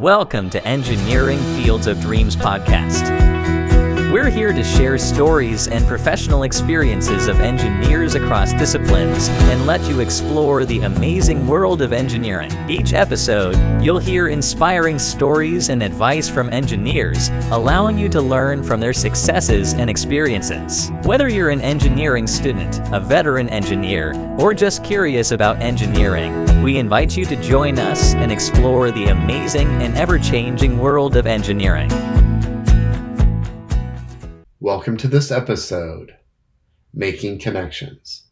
Welcome to Engineering Fields of Dreams podcast. We're here to share stories and professional experiences of engineers across disciplines and let you explore the amazing world of engineering. Each episode, you'll hear inspiring stories and advice from engineers, allowing you to learn from their successes and experiences. Whether you're an engineering student, a veteran engineer, or just curious about engineering, we invite you to join us and explore the amazing and ever changing world of engineering. Welcome to this episode, Making Connections,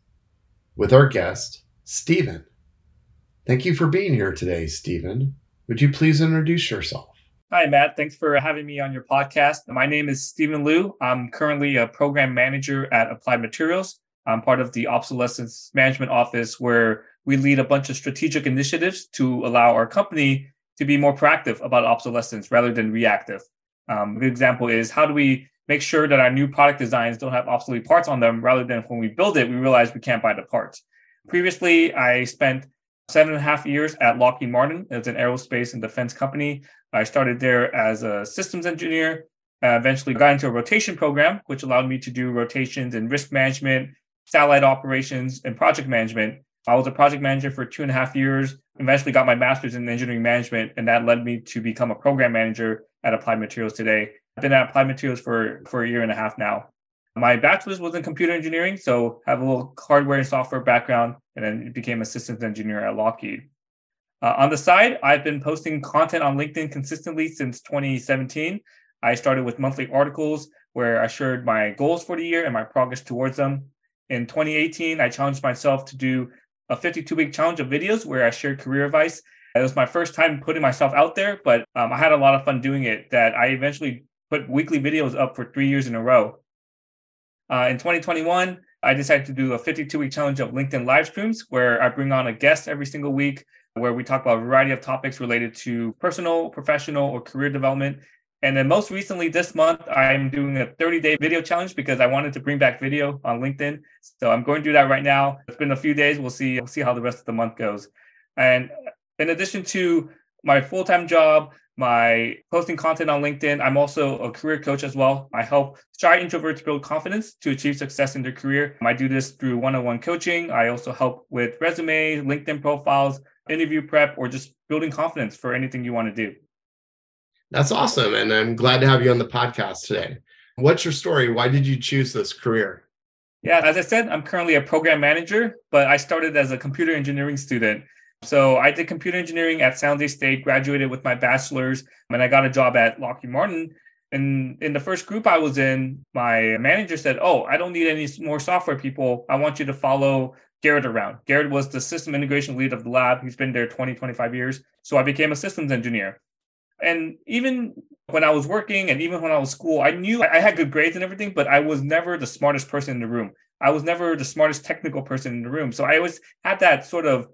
with our guest, Stephen. Thank you for being here today, Stephen. Would you please introduce yourself? Hi, Matt. Thanks for having me on your podcast. My name is Stephen Lu. I'm currently a program manager at Applied Materials. I'm part of the obsolescence management office where we lead a bunch of strategic initiatives to allow our company to be more proactive about obsolescence rather than reactive. Um, a good example is how do we make sure that our new product designs don't have obsolete parts on them rather than when we build it, we realize we can't buy the parts. Previously, I spent seven and a half years at Lockheed Martin as an aerospace and defense company. I started there as a systems engineer, uh, eventually got into a rotation program, which allowed me to do rotations in risk management, satellite operations, and project management. I was a project manager for two and a half years, eventually got my master's in engineering management, and that led me to become a program manager at Applied Materials today. I've been at Applied Materials for, for a year and a half now. My bachelor's was in computer engineering, so I have a little hardware and software background, and then became a systems engineer at Lockheed. Uh, on the side, I've been posting content on LinkedIn consistently since 2017. I started with monthly articles where I shared my goals for the year and my progress towards them. In 2018, I challenged myself to do a 52 week challenge of videos where I shared career advice. It was my first time putting myself out there, but um, I had a lot of fun doing it. That I eventually put weekly videos up for three years in a row. Uh, in 2021, I decided to do a 52 week challenge of LinkedIn live streams where I bring on a guest every single week where we talk about a variety of topics related to personal, professional, or career development. And then most recently this month, I'm doing a 30 day video challenge because I wanted to bring back video on LinkedIn. So I'm going to do that right now. It's been a few days. We'll see, we'll see how the rest of the month goes. And in addition to my full time job, my posting content on LinkedIn. I'm also a career coach as well. I help shy introverts build confidence to achieve success in their career. I do this through one on one coaching. I also help with resumes, LinkedIn profiles, interview prep, or just building confidence for anything you want to do. That's awesome. And I'm glad to have you on the podcast today. What's your story? Why did you choose this career? Yeah, as I said, I'm currently a program manager, but I started as a computer engineering student. So I did computer engineering at San Jose State, graduated with my bachelor's, and I got a job at Lockheed Martin. And in the first group I was in, my manager said, Oh, I don't need any more software people. I want you to follow Garrett around. Garrett was the system integration lead of the lab. He's been there 20, 25 years. So I became a systems engineer. And even when I was working and even when I was school, I knew I had good grades and everything, but I was never the smartest person in the room. I was never the smartest technical person in the room. So I always had that sort of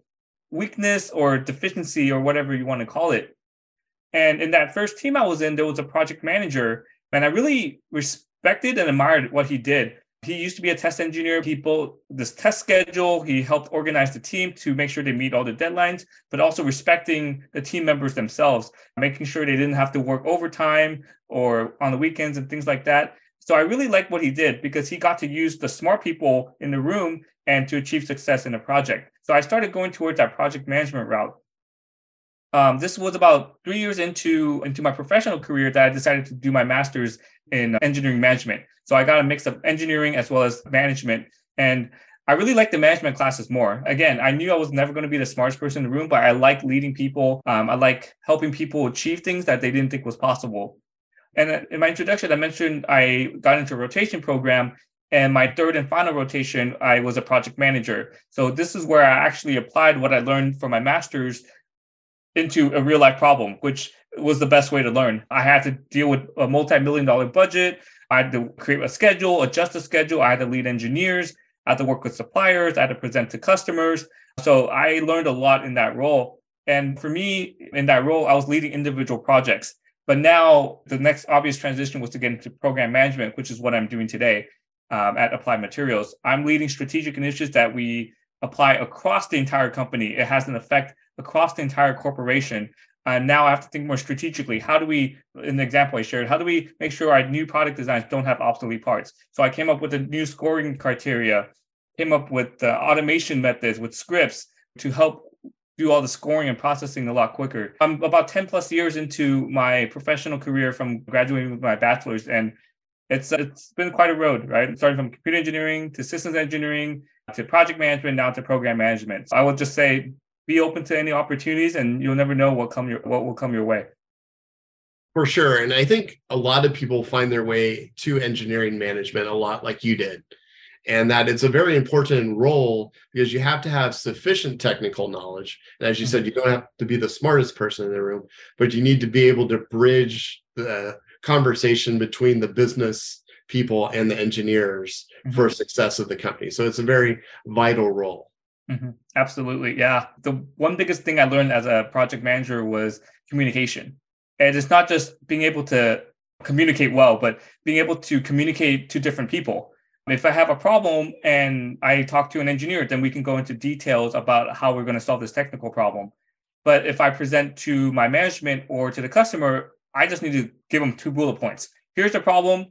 weakness or deficiency or whatever you want to call it. And in that first team I was in, there was a project manager, and I really respected and admired what he did. He used to be a test engineer. He built this test schedule. He helped organize the team to make sure they meet all the deadlines, but also respecting the team members themselves, making sure they didn't have to work overtime or on the weekends and things like that. So I really liked what he did because he got to use the smart people in the room and to achieve success in a project. So I started going towards that project management route. Um, this was about three years into into my professional career that I decided to do my master's in engineering management. So I got a mix of engineering as well as management, and I really like the management classes more. Again, I knew I was never going to be the smartest person in the room, but I like leading people. Um, I like helping people achieve things that they didn't think was possible. And in my introduction, I mentioned I got into a rotation program, and my third and final rotation, I was a project manager. So this is where I actually applied what I learned from my master's into a real life problem, which was the best way to learn. I had to deal with a multi million dollar budget. I had to create a schedule, adjust the schedule. I had to lead engineers. I had to work with suppliers. I had to present to customers. So I learned a lot in that role. And for me, in that role, I was leading individual projects. But now the next obvious transition was to get into program management, which is what I'm doing today um, at Applied Materials. I'm leading strategic initiatives that we apply across the entire company. It has an effect across the entire corporation. And now I have to think more strategically. How do we, in the example I shared, how do we make sure our new product designs don't have obsolete parts? So I came up with a new scoring criteria, came up with uh, automation methods with scripts to help do all the scoring and processing a lot quicker. I'm about 10 plus years into my professional career from graduating with my bachelor's and it's it's been quite a road, right? Starting from computer engineering to systems engineering to project management now to program management. So I would just say be open to any opportunities and you'll never know what come your what will come your way. For sure. And I think a lot of people find their way to engineering management a lot like you did. And that it's a very important role because you have to have sufficient technical knowledge. And as you mm-hmm. said, you don't have to be the smartest person in the room, but you need to be able to bridge the conversation between the business people and the engineers mm-hmm. for success of the company. So it's a very vital role. Mm-hmm. Absolutely. Yeah. The one biggest thing I learned as a project manager was communication. And it's not just being able to communicate well, but being able to communicate to different people. If I have a problem and I talk to an engineer, then we can go into details about how we're going to solve this technical problem. But if I present to my management or to the customer, I just need to give them two bullet points. Here's the problem.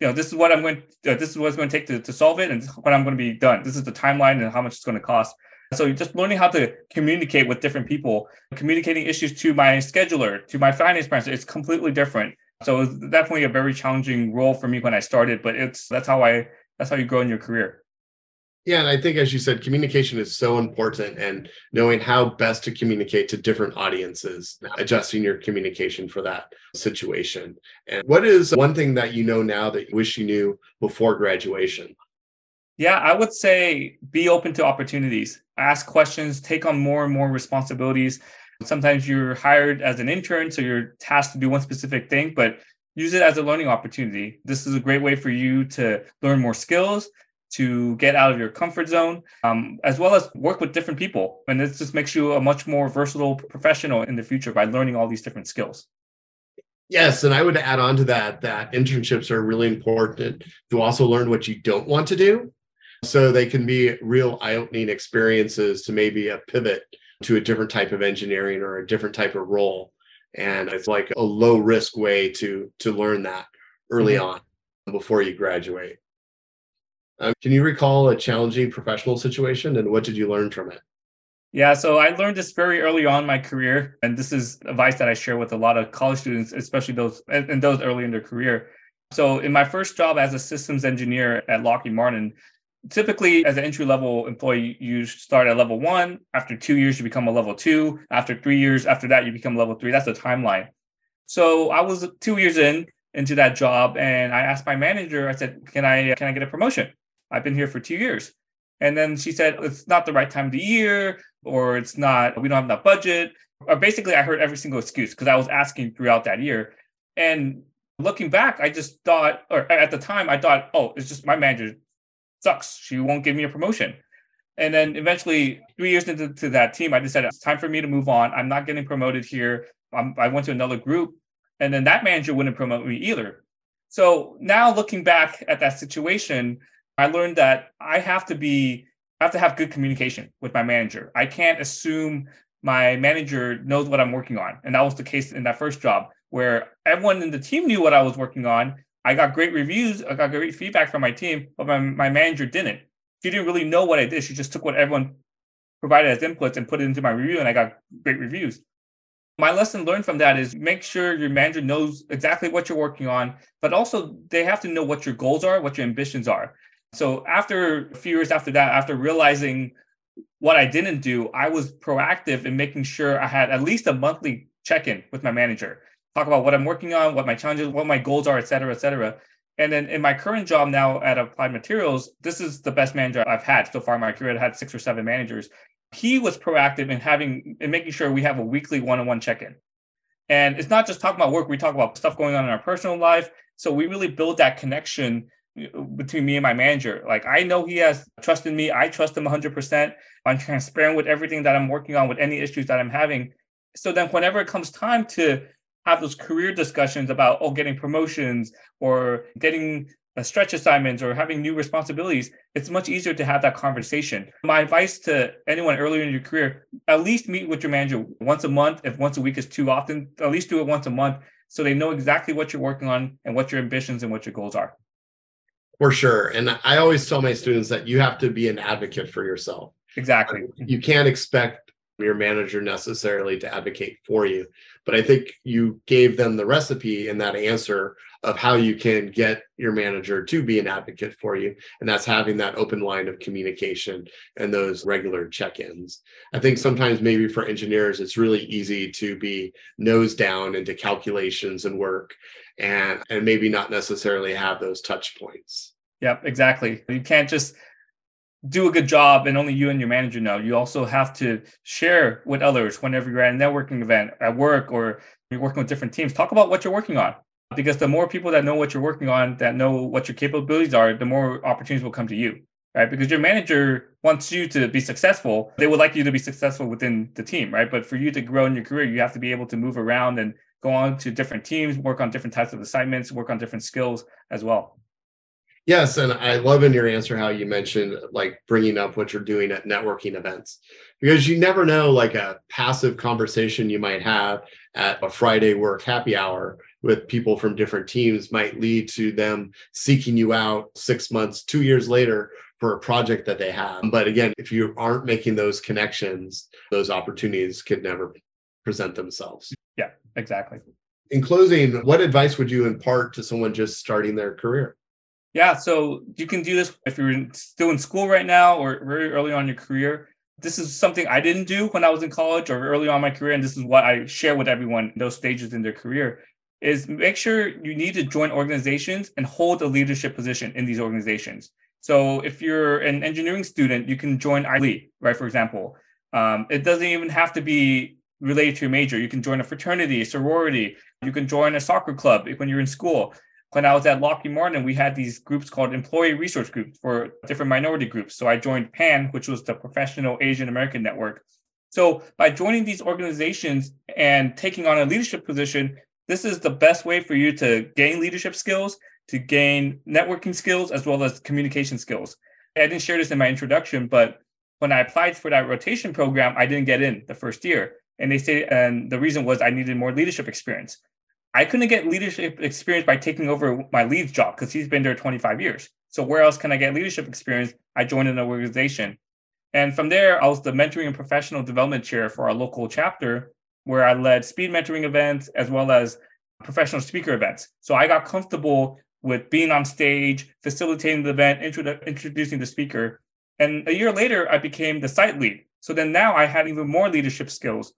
You know, this is what I'm going. To, uh, this is what going to take to, to solve it, and what I'm going to be done. This is the timeline and how much it's going to cost. So just learning how to communicate with different people, communicating issues to my scheduler, to my finance person, it's completely different. So it's definitely a very challenging role for me when I started, but it's that's how I that's how you grow in your career. Yeah, and I think as you said, communication is so important and knowing how best to communicate to different audiences, adjusting your communication for that situation. And what is one thing that you know now that you wish you knew before graduation? Yeah, I would say be open to opportunities, ask questions, take on more and more responsibilities. Sometimes you're hired as an intern, so you're tasked to do one specific thing, but use it as a learning opportunity. This is a great way for you to learn more skills, to get out of your comfort zone, um, as well as work with different people. And this just makes you a much more versatile professional in the future by learning all these different skills. Yes, and I would add on to that that internships are really important to also learn what you don't want to do. So they can be real eye-opening experiences to maybe a pivot to a different type of engineering or a different type of role. And it's like a low risk way to to learn that early mm-hmm. on before you graduate. Um, can you recall a challenging professional situation and what did you learn from it? Yeah, so I learned this very early on my career, and this is advice that I share with a lot of college students, especially those and those early in their career. So, in my first job as a systems engineer at Lockheed Martin, typically as an entry level employee, you start at level one. After two years, you become a level two. After three years, after that, you become level three. That's the timeline. So, I was two years in into that job, and I asked my manager. I said, "Can I can I get a promotion?" I've been here for two years. And then she said, it's not the right time of the year, or it's not, we don't have enough budget. Or basically, I heard every single excuse because I was asking throughout that year. And looking back, I just thought, or at the time, I thought, oh, it's just my manager sucks. She won't give me a promotion. And then eventually, three years into that team, I decided it's time for me to move on. I'm not getting promoted here. I'm, I went to another group, and then that manager wouldn't promote me either. So now looking back at that situation, I learned that I have to be I have to have good communication with my manager. I can't assume my manager knows what I'm working on. And that was the case in that first job where everyone in the team knew what I was working on. I got great reviews, I got great feedback from my team, but my, my manager didn't. She didn't really know what I did. She just took what everyone provided as inputs and put it into my review, and I got great reviews. My lesson learned from that is make sure your manager knows exactly what you're working on, but also they have to know what your goals are, what your ambitions are. So after a few years after that, after realizing what I didn't do, I was proactive in making sure I had at least a monthly check-in with my manager, talk about what I'm working on, what my challenges, what my goals are, et cetera, et cetera. And then in my current job now at Applied Materials, this is the best manager I've had so far in my career. I've had six or seven managers. He was proactive in having in making sure we have a weekly one-on-one check-in. And it's not just talking about work, we talk about stuff going on in our personal life. So we really build that connection between me and my manager. Like I know he has trust in me. I trust him 100%. I'm transparent with everything that I'm working on, with any issues that I'm having. So then, whenever it comes time to have those career discussions about oh, getting promotions or getting uh, stretch assignments or having new responsibilities, it's much easier to have that conversation. My advice to anyone earlier in your career, at least meet with your manager once a month. If once a week is too often, at least do it once a month so they know exactly what you're working on and what your ambitions and what your goals are. For sure. And I always tell my students that you have to be an advocate for yourself. Exactly. You can't expect your manager necessarily to advocate for you. But I think you gave them the recipe in that answer of how you can get your manager to be an advocate for you. And that's having that open line of communication and those regular check ins. I think sometimes maybe for engineers, it's really easy to be nose down into calculations and work and, and maybe not necessarily have those touch points. Yep, exactly. You can't just do a good job and only you and your manager know. You also have to share with others whenever you're at a networking event at work or you're working with different teams. Talk about what you're working on because the more people that know what you're working on, that know what your capabilities are, the more opportunities will come to you, right? Because your manager wants you to be successful. They would like you to be successful within the team, right? But for you to grow in your career, you have to be able to move around and go on to different teams, work on different types of assignments, work on different skills as well. Yes, and I love in your answer how you mentioned like bringing up what you're doing at networking events because you never know like a passive conversation you might have at a Friday work happy hour with people from different teams might lead to them seeking you out 6 months, 2 years later for a project that they have. But again, if you aren't making those connections, those opportunities could never present themselves. Yeah, exactly. In closing, what advice would you impart to someone just starting their career? Yeah, so you can do this if you're still in school right now or very early on in your career. This is something I didn't do when I was in college or early on in my career, and this is what I share with everyone in those stages in their career. Is make sure you need to join organizations and hold a leadership position in these organizations. So if you're an engineering student, you can join ILE, right? For example, um, it doesn't even have to be related to your major. You can join a fraternity, sorority. You can join a soccer club when you're in school when I was at Lockheed Martin, we had these groups called employee resource groups for different minority groups. So I joined PAN, which was the Professional Asian American Network. So by joining these organizations and taking on a leadership position, this is the best way for you to gain leadership skills, to gain networking skills, as well as communication skills. I didn't share this in my introduction, but when I applied for that rotation program, I didn't get in the first year. And they say, and the reason was I needed more leadership experience. I couldn't get leadership experience by taking over my lead's job because he's been there 25 years. So where else can I get leadership experience? I joined an organization. And from there, I was the mentoring and professional development chair for our local chapter, where I led speed mentoring events as well as professional speaker events. So I got comfortable with being on stage, facilitating the event, introdu- introducing the speaker. And a year later, I became the site lead. So then now I had even more leadership skills.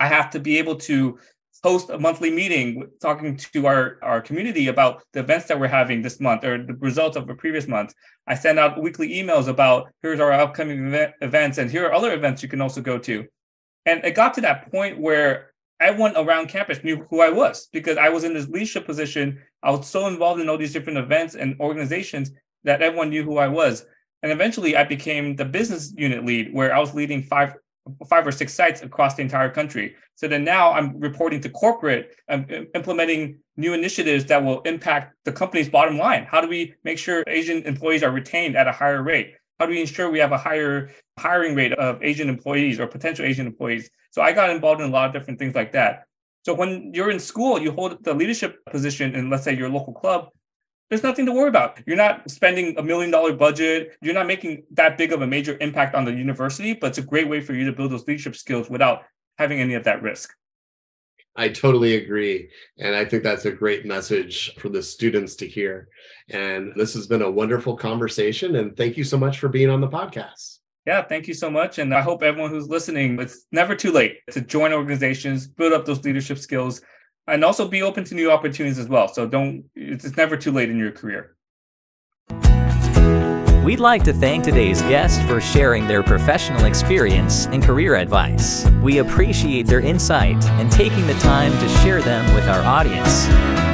I have to be able to host a monthly meeting talking to our, our community about the events that we're having this month or the results of the previous month. I send out weekly emails about here's our upcoming event, events and here are other events you can also go to. And it got to that point where everyone around campus knew who I was because I was in this leadership position. I was so involved in all these different events and organizations that everyone knew who I was. And eventually I became the business unit lead where I was leading five five or six sites across the entire country. So then now I'm reporting to corporate, um, I'm implementing new initiatives that will impact the company's bottom line. How do we make sure Asian employees are retained at a higher rate? How do we ensure we have a higher hiring rate of Asian employees or potential Asian employees? So I got involved in a lot of different things like that. So when you're in school, you hold the leadership position in, let's say, your local club there's nothing to worry about. You're not spending a million dollar budget. You're not making that big of a major impact on the university, but it's a great way for you to build those leadership skills without having any of that risk. I totally agree. And I think that's a great message for the students to hear. And this has been a wonderful conversation. And thank you so much for being on the podcast. Yeah, thank you so much. And I hope everyone who's listening, it's never too late to join organizations, build up those leadership skills, and also be open to new opportunities as well. So don't, it's never too late in your career. We'd like to thank today's guests for sharing their professional experience and career advice. We appreciate their insight and taking the time to share them with our audience.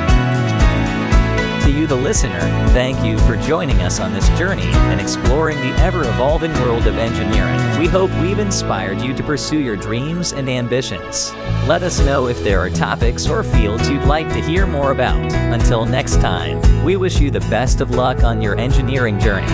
The listener, thank you for joining us on this journey and exploring the ever evolving world of engineering. We hope we've inspired you to pursue your dreams and ambitions. Let us know if there are topics or fields you'd like to hear more about. Until next time, we wish you the best of luck on your engineering journey.